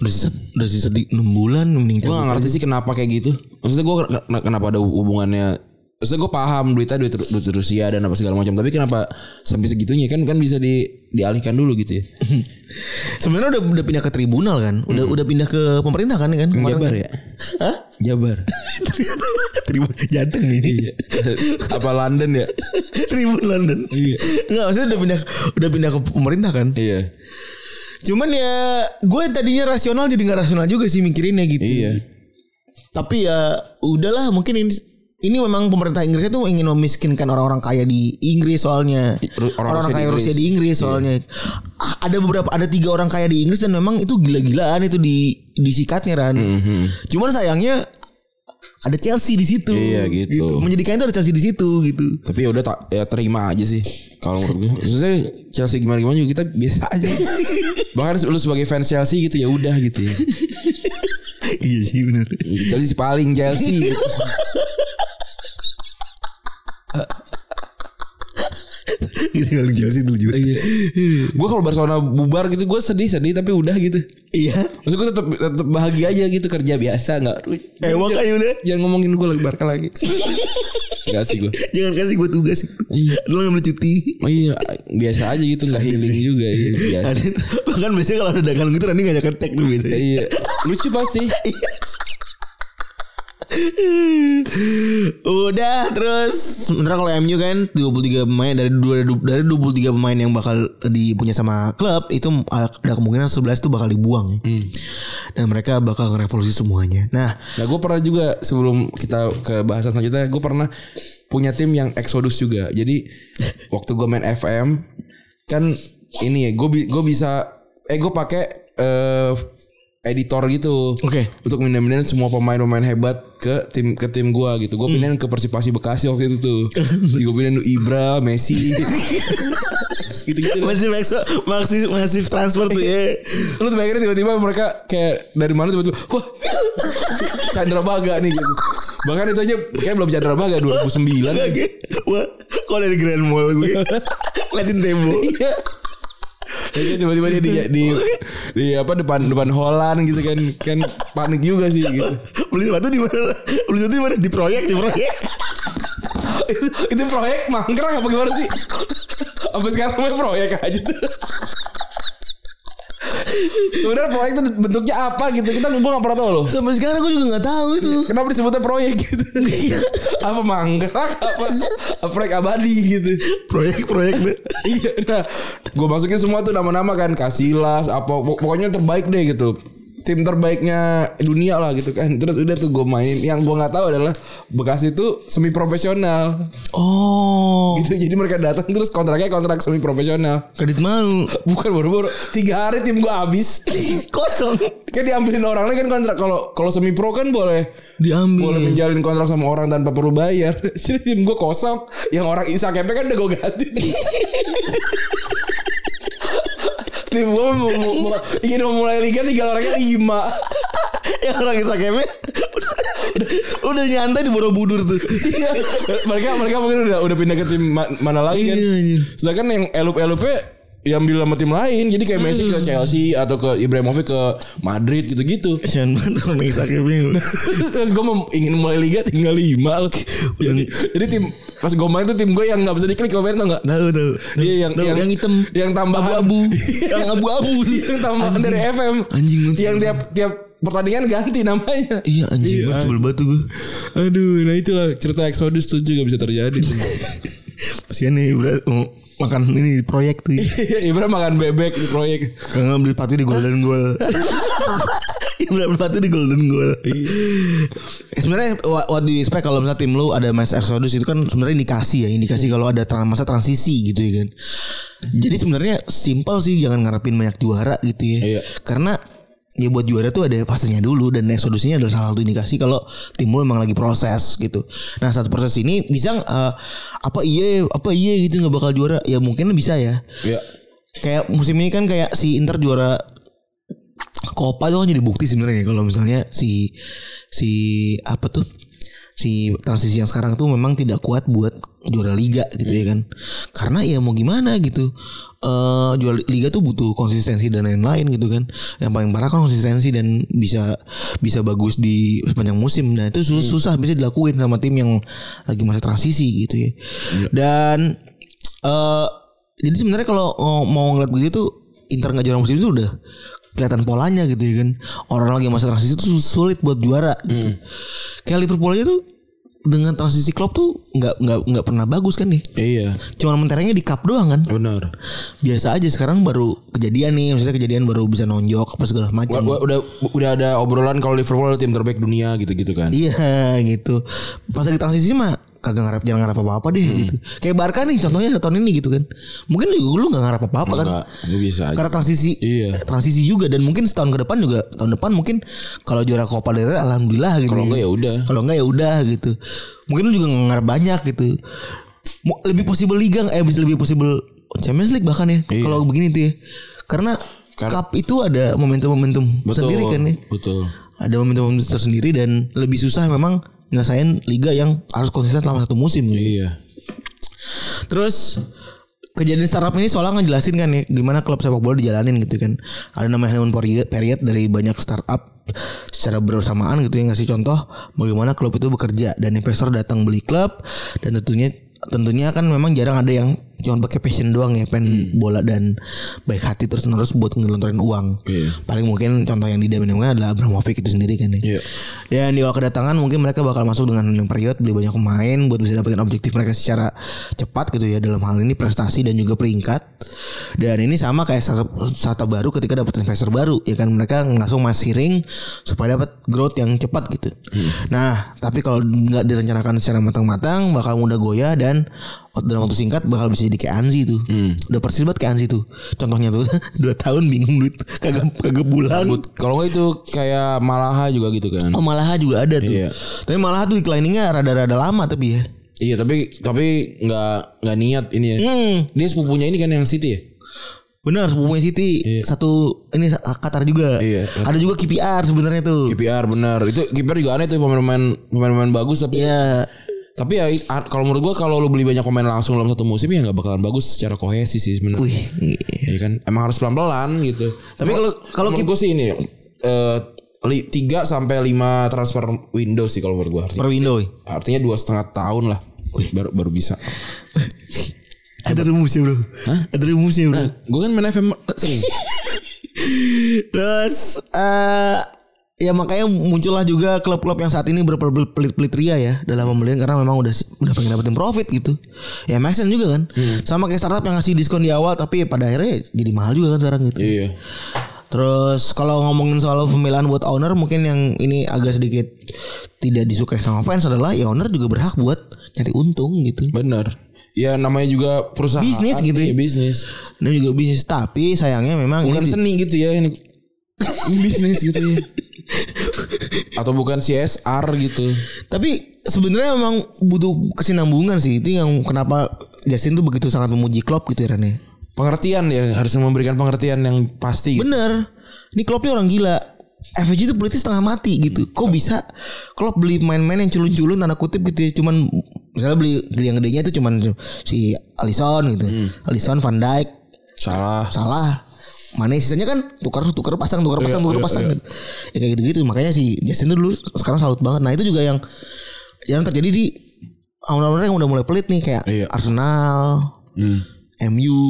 Udah sisa udah sisa di 6 bulan mending Gue gak ngerti sih kenapa kayak gitu. Maksudnya gue kenapa ada hubungannya. Maksudnya gue paham duitnya duit, duit Rusia dan apa segala macam. Tapi kenapa sampai segitunya kan kan bisa di dialihkan dulu gitu ya. Sebenarnya udah udah pindah ke tribunal kan? Udah udah pindah ke pemerintah kan kan? Kemarin Jabar kan? ya? Hah? Jabar. Tribunal jateng nih. apa London ya? Tribun London. Iya. Enggak, maksudnya udah pindah udah pindah ke pemerintah kan? Iya. Cuman ya gue tadinya rasional jadi nggak rasional juga sih mikirinnya gitu. Iya. Tapi ya udahlah mungkin ini ini memang pemerintah Inggris itu ingin memiskinkan orang-orang kaya di Inggris soalnya. Orang-orang di kaya. Rusia di Inggris soalnya. Ah, Ada beberapa ada tiga orang kaya di Inggris dan memang itu gila-gilaan itu di disikatnya kan. Cuman sayangnya ada Chelsea di situ. Iya, gitu. Menjadikan itu ada Chelsea di situ gitu. Tapi ya udah tak ya terima aja sih. Kalau menurut gue, maksudnya Chelsea gimana gimana juga kita biasa aja. Bahkan lu sebagai fans Chelsea gitu ya udah gitu ya. iya sih benar. Chelsea paling Chelsea. Gitu. Gitu dulu juga. Iya. gue kalau Barcelona bubar gitu gue sedih sedih tapi udah gitu. Iya. Maksud gue tetap tetap bahagia aja gitu kerja biasa nggak. Emang kayak udah. Jangan ngomongin gue lagi Barca lagi. Gak sih gue. Jangan kasih gue tugas. Iya. Lu ngambil cuti. Oh iya biasa aja gitu nggak healing juga ya biasa. Bahkan biasanya kalau ada dagang gitu Rani ngajak ketek tuh biasanya. Iya lucu pasti. Udah terus sementara kalau MU kan 23 pemain dari dari 23 pemain yang bakal dipunya sama klub itu ada kemungkinan 11 itu bakal dibuang. Dan mereka bakal ngerevolusi semuanya. Nah, Nah gue pernah juga sebelum kita ke bahasan selanjutnya gue pernah punya tim yang Exodus juga. Jadi waktu gue main FM kan ini ya gue gue bisa eh gue pakai eh editor gitu. Oke. Untuk pindahin semua pemain-pemain hebat ke tim ke tim gue gitu. Gue pindahin ke Persipasi Bekasi waktu itu tuh. Gue pindahin Ibra, Messi. gitu-gitu. lah. masih masih masih masih transfer tuh ya. Lu tuh bayangin tiba-tiba mereka kayak dari mana tiba-tiba wah Chandra Baga nih gitu. Bahkan itu aja kayak belum Chandra Baga 2009 lagi. Wah, kok dari Grand Mall gue. Liatin tembok. Jadi tiba-tiba dia di, di, di apa depan depan Holland gitu kan kan panik juga sih gitu. Beli sepatu di mana? Beli sepatu di mana? Di proyek, di proyek. itu, itu proyek mangkrak apa gimana sih? Apa sekarang main proyek aja tuh? Sebenarnya proyek itu bentuknya apa gitu kita gue gak pernah tahu loh. Sampai sekarang gue juga nggak tahu itu. Kenapa disebutnya proyek gitu? apa mangkrak apa, apa proyek abadi gitu? Proyek-proyek deh. iya, nah, gue masukin semua tuh nama-nama kan, Kasilas, apa pok- pokoknya terbaik deh gitu. Tim terbaiknya dunia lah gitu kan. Terus udah tuh gue main. Yang gue nggak tahu adalah Bekasi itu semi profesional. Oh, Gitu. Jadi mereka datang terus kontraknya kontrak semi profesional. kredit mau Bukan baru-baru tiga hari tim gue habis. kosong kan diambilin orang lain kan kontrak kalau kalau semi pro kan boleh diambil. boleh menjalin kontrak sama orang tanpa perlu bayar. Jadi tim gue kosong, yang orang Isa Kepe kan udah gue ganti. tim gue mau, mau, mau- ingin memulai liga tinggal orangnya lima. Yang orang Isakeme udah, udah nyantai di Borobudur tuh. Iya. mereka mereka mungkin udah udah pindah ke tim ma- mana lagi kan. Iya, iya. Sedangkan yang elup-elupnya diambil sama tim lain. Jadi kayak Messi ke Chelsea atau ke Ibrahimovic ke Madrid gitu-gitu. Kasian banget orang Isakeme. Terus gue mau ingin mulai liga tinggal lima loh. Jadi, jadi tim pas gue main tuh tim gue yang nggak bisa diklik komen tau nggak? Tahu tahu. Iya yang, Tahu, yang yang hitam. yang tambahan Abu-abu. yang abu-abu. yang tambahan Anjing. dari FM. Anjing. Yang tiap tiap pertandingan ganti namanya. Iya anjing banget sebel batu gue. Aduh, nah itulah cerita Exodus tuh juga bisa terjadi. Kasian nih berat makan ini proyek tuh. Ibra makan bebek di proyek. Kagak ngambil sepatu di Golden Goal. Ibra sepatu di Golden Goal. Eh, sebenarnya what, what do you expect kalau misalnya tim lu ada Mas Exodus itu kan sebenarnya indikasi ya, indikasi kalau ada masa transisi gitu ya kan. Jadi sebenarnya simpel sih jangan ngarepin banyak juara gitu ya. Iya. Karena ya buat juara tuh ada fasenya dulu dan Exodusnya adalah salah satu indikasi kalau tim lu emang lagi proses gitu. Nah saat proses ini bisa eh, apa iya apa iya gitu nggak bakal juara ya mungkin bisa ya Iya. kayak musim ini kan kayak si Inter juara Copa itu kan jadi bukti sebenarnya kalau misalnya si si apa tuh si transisi yang sekarang tuh memang tidak kuat buat juara liga gitu ya kan. Karena ya mau gimana gitu eh juara liga tuh butuh konsistensi dan lain-lain gitu kan. Yang paling parah kan konsistensi dan bisa bisa bagus di sepanjang musim. Nah itu sus- susah bisa dilakuin sama tim yang lagi masa transisi gitu ya. Dan eh jadi sebenarnya kalau eh, mau ngeliat begitu tuh Inter nggak juara musim itu udah kelihatan polanya gitu ya kan. Orang lagi masa transisi itu sulit buat juara gitu. Kayak Liverpool aja tuh dengan transisi Klopp tuh nggak nggak nggak pernah bagus kan nih. Iya, cuma menterengnya di cup doang kan. Benar. biasa aja sekarang baru kejadian nih maksudnya kejadian baru bisa nonjok apa segala macam. Udah, udah udah ada obrolan kalau Liverpool tim terbaik dunia gitu-gitu kan. Iya gitu. Pas lagi transisi mah kagak ngarep jangan ngarep apa-apa deh Hmm. gitu. Kayak Barca nih contohnya tahun ini gitu kan. Mungkin lu gak ngarep apa-apa kan. Enggak, bisa aja. Karena transisi Iya. transisi juga dan mungkin setahun ke depan juga tahun depan mungkin kalau juara Copa del Rey alhamdulillah gitu. Kalau enggak ya udah. Kalau enggak ya udah gitu. Mungkin lu juga nggak ngarep banyak gitu. Lebih possible liga eh bisa lebih possible Champions League bahkan ya Iya. kalau begini tuh ya. Karena Cup itu ada momentum-momentum sendiri kan ya Betul. ada momentum tersendiri dan lebih susah memang nyelesain liga yang harus konsisten selama satu musim. Iya. Terus kejadian startup ini soalnya ngejelasin kan ya gimana klub sepak bola dijalanin gitu kan. Ada namanya honeymoon period, period dari banyak startup secara bersamaan gitu yang ngasih contoh bagaimana klub itu bekerja dan investor datang beli klub dan tentunya tentunya kan memang jarang ada yang cuma pakai passion doang ya pengen bola dan baik hati terus menerus buat ngelontorin uang. Iya. Paling mungkin contoh yang didampingkan adalah Abramovich itu sendiri kan ya. Iya. Dan di awal kedatangan mungkin mereka bakal masuk dengan yang period beli banyak pemain buat bisa dapetin objektif mereka secara cepat gitu ya dalam hal ini prestasi dan juga peringkat. Dan ini sama kayak startup, startup baru ketika dapat investor baru ya kan mereka langsung masih ring supaya dapat growth yang cepat gitu. Nah, tapi kalau nggak direncanakan secara matang-matang bakal mudah goyah dan dalam waktu singkat bakal bisa jadi kayak Anzi tuh. Udah persis banget kayak Anzi tuh. Contohnya tuh dua tahun bingung duit kagak kagak bulan. Kalau nggak itu kayak Malaha juga gitu kan. Oh Malaha juga ada tuh. Iya. Tapi Malaha tuh decliningnya rada-rada lama tapi ya. Iya tapi tapi nggak nggak niat ini ya. Hmm. Dia sepupunya ini kan yang City ya. Benar sepupunya City. Satu ini Qatar juga. Iya. Ada juga KPR sebenarnya tuh. KPR benar. Itu kiper juga aneh tuh pemain-pemain pemain-pemain bagus tapi Iya. tapi ya kalau menurut gua kalau lu beli banyak pemain langsung dalam satu musim ya nggak bakalan bagus secara kohesi sih sebenarnya. Wih. Iya kan emang harus pelan-pelan gitu. Tapi kalau- kalau menurut gue sih ini eh li- tiga sampai lima transfer window sih kalau menurut gue artinya, Per window. artinya dua setengah tahun lah baru baru bisa. Ada rumusnya bro. Ada rumusnya bro. Gue kan main FM sering. Terus eh ya makanya muncullah juga klub-klub yang saat ini berpelit-pelit ria ya dalam pembelian karena memang udah udah pengen dapetin profit gitu. Ya make sense juga kan. Sama kayak startup yang ngasih diskon di awal tapi pada akhirnya jadi mahal juga kan sekarang gitu. iya. Terus kalau ngomongin soal pemilihan buat owner mungkin yang ini agak sedikit tidak disukai sama fans adalah ya owner juga berhak buat nyari untung gitu. Benar. Ya namanya juga perusahaan. Bisnis gitu ya. Iya, bisnis. Dan juga bisnis tapi sayangnya memang Bukan ini seni gitu ya ini. Ini bisnis gitu ya. Atau bukan CSR gitu. Tapi sebenarnya memang butuh kesinambungan sih. Itu yang kenapa Justin tuh begitu sangat memuji Klopp gitu ya Rene. Pengertian ya harus memberikan pengertian yang pasti. Gitu. Bener. Ini Klopp ini orang gila. FG itu politis setengah mati gitu. Kok bisa Klopp beli main-main yang culun-culun tanda kutip gitu ya. Cuman misalnya beli, beli yang gedenya itu cuman si Alisson gitu. Alisson, Van Dijk, Salah. salah. Mana sisanya kan tukar tukar pasang tukar pasang tukar pasang kan. Ya kayak gitu-gitu makanya si Justin dulu sekarang salut banget. Nah itu juga yang yang terjadi di owner-owner yang udah mulai pelit nih kayak Iya. Arsenal, Hmm. MU.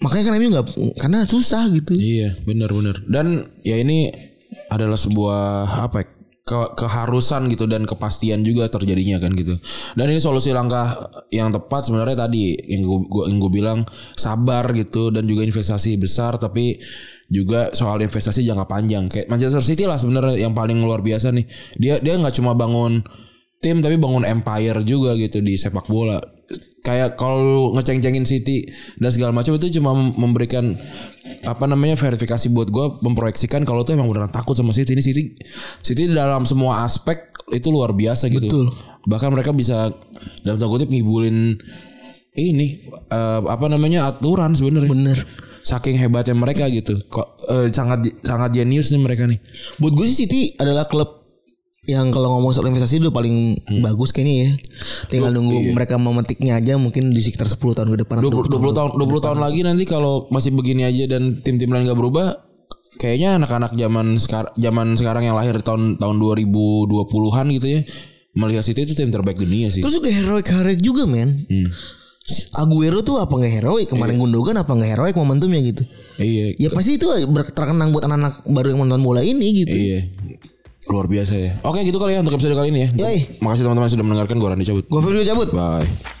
Makanya kan MU nggak karena susah gitu. Iya, benar benar. Dan ya ini adalah sebuah apa ya, ke- keharusan gitu dan kepastian juga terjadinya kan gitu. Dan ini solusi langkah yang tepat sebenarnya tadi yang gue yang gue bilang sabar gitu dan juga investasi besar tapi juga soal investasi jangka panjang kayak Manchester City lah sebenarnya yang paling luar biasa nih. Dia dia nggak cuma bangun tim tapi bangun empire juga gitu di sepak bola. Kayak kalau ngeceng-cengin City dan segala macam itu cuma mem- memberikan apa namanya verifikasi buat gua memproyeksikan kalau tuh emang beneran takut sama City ini City City dalam semua aspek itu luar biasa gitu. Betul. Bahkan mereka bisa dalam tanda kutip ngibulin ini eh, apa namanya aturan sebenarnya. Bener. saking hebatnya mereka gitu. Kok eh, sangat sangat jenius nih mereka nih. Buat gue sih City adalah klub yang kalau ngomong soal investasi udah paling bagus kayaknya ya. Tinggal nunggu mereka memetiknya aja mungkin di sekitar 10 tahun ke depan. atau 20, 20 tahun 20 tahun lagi nanti kalau masih begini aja dan tim-tim lain gak berubah kayaknya anak-anak zaman sekarang zaman sekarang yang lahir tahun tahun 2020-an gitu ya melihat City itu tim terbaik dunia sih. Terus juga heroik heroik juga men. Aguero tuh apa nggak heroik kemarin Gundogan apa nggak heroik momentumnya gitu. Iya. Ya pasti itu terkenang buat anak-anak baru yang nonton bola ini gitu. Iya. Luar biasa ya. Oke gitu kali ya untuk episode kali ini ya. Yoi. Makasih teman-teman sudah mendengarkan. Gue Randy cabut. Gue video cabut. Bye.